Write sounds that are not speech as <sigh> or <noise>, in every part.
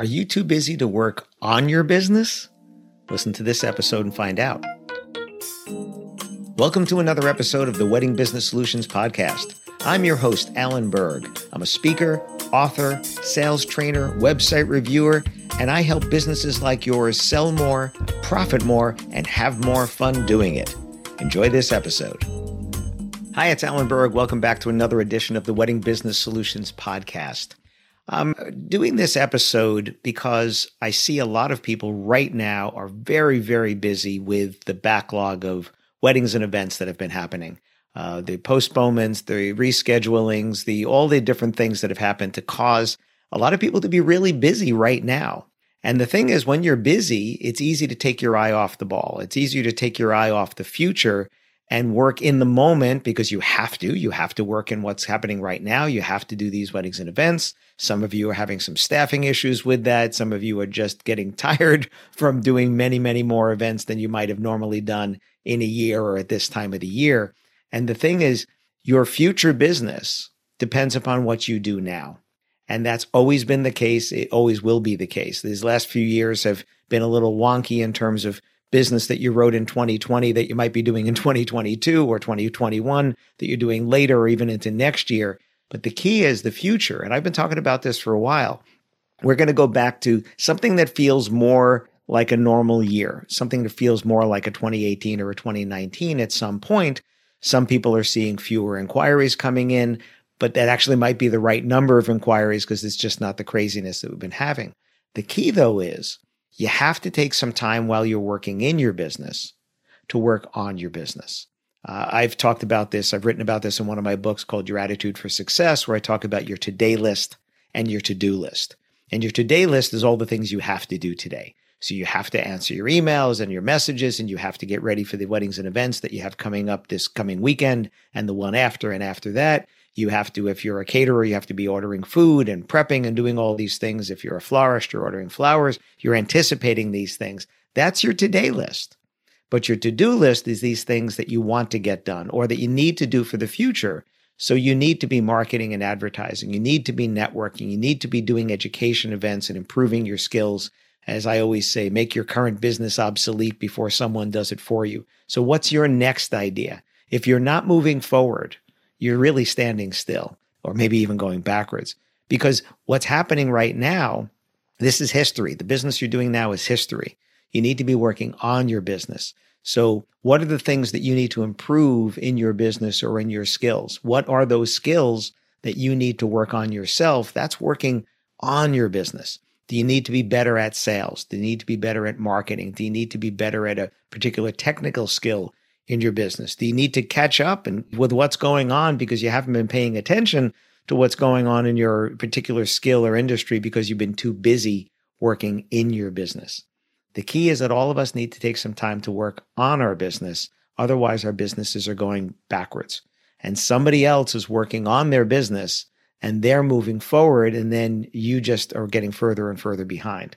Are you too busy to work on your business? Listen to this episode and find out. Welcome to another episode of the Wedding Business Solutions Podcast. I'm your host, Alan Berg. I'm a speaker, author, sales trainer, website reviewer, and I help businesses like yours sell more, profit more, and have more fun doing it. Enjoy this episode. Hi, it's Alan Berg. Welcome back to another edition of the Wedding Business Solutions Podcast. I'm doing this episode because I see a lot of people right now are very, very busy with the backlog of weddings and events that have been happening. Uh, the postponements, the reschedulings, the all the different things that have happened to cause a lot of people to be really busy right now. And the thing is, when you're busy, it's easy to take your eye off the ball. It's easier to take your eye off the future and work in the moment because you have to. You have to work in what's happening right now. You have to do these weddings and events. Some of you are having some staffing issues with that. Some of you are just getting <laughs> tired from doing many, many more events than you might have normally done in a year or at this time of the year. And the thing is, your future business depends upon what you do now. And that's always been the case. It always will be the case. These last few years have been a little wonky in terms of business that you wrote in 2020 that you might be doing in 2022 or 2021 that you're doing later or even into next year. But the key is the future. And I've been talking about this for a while. We're going to go back to something that feels more like a normal year, something that feels more like a 2018 or a 2019 at some point. Some people are seeing fewer inquiries coming in, but that actually might be the right number of inquiries because it's just not the craziness that we've been having. The key, though, is you have to take some time while you're working in your business to work on your business. Uh, I've talked about this. I've written about this in one of my books called Your Attitude for Success, where I talk about your today list and your to do list. And your today list is all the things you have to do today. So you have to answer your emails and your messages, and you have to get ready for the weddings and events that you have coming up this coming weekend and the one after and after that. You have to, if you're a caterer, you have to be ordering food and prepping and doing all these things. If you're a florist, you're ordering flowers, you're anticipating these things. That's your today list. But your to do list is these things that you want to get done or that you need to do for the future. So you need to be marketing and advertising. You need to be networking. You need to be doing education events and improving your skills. As I always say, make your current business obsolete before someone does it for you. So what's your next idea? If you're not moving forward, you're really standing still or maybe even going backwards because what's happening right now, this is history. The business you're doing now is history. You need to be working on your business. So, what are the things that you need to improve in your business or in your skills? What are those skills that you need to work on yourself? That's working on your business. Do you need to be better at sales? Do you need to be better at marketing? Do you need to be better at a particular technical skill in your business? Do you need to catch up and with what's going on because you haven't been paying attention to what's going on in your particular skill or industry because you've been too busy working in your business? The key is that all of us need to take some time to work on our business. Otherwise, our businesses are going backwards. And somebody else is working on their business and they're moving forward. And then you just are getting further and further behind.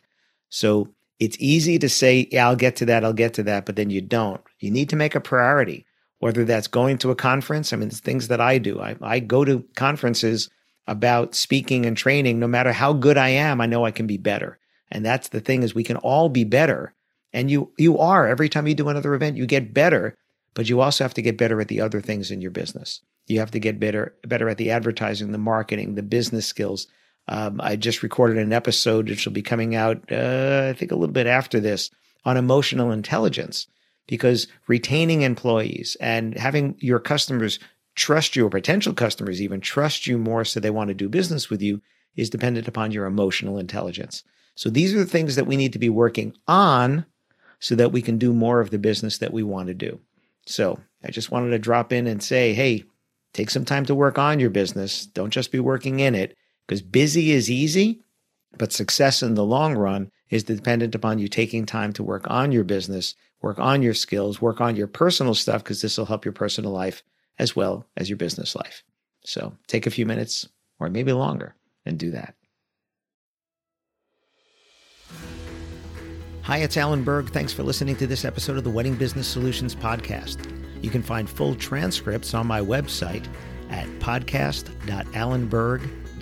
So it's easy to say, yeah, I'll get to that, I'll get to that, but then you don't. You need to make a priority, whether that's going to a conference. I mean, it's things that I do. I, I go to conferences about speaking and training. No matter how good I am, I know I can be better. And that's the thing is we can all be better. And you you are every time you do another event, you get better, but you also have to get better at the other things in your business. You have to get better better at the advertising, the marketing, the business skills. Um, I just recorded an episode which will be coming out, uh, I think, a little bit after this on emotional intelligence because retaining employees and having your customers trust you or potential customers even trust you more so they want to do business with you is dependent upon your emotional intelligence. So these are the things that we need to be working on so that we can do more of the business that we want to do. So I just wanted to drop in and say, hey, take some time to work on your business. Don't just be working in it because busy is easy, but success in the long run is dependent upon you taking time to work on your business, work on your skills, work on your personal stuff, because this will help your personal life as well as your business life. So take a few minutes or maybe longer and do that. Hi, it's Alan Berg. Thanks for listening to this episode of the Wedding Business Solutions Podcast. You can find full transcripts on my website at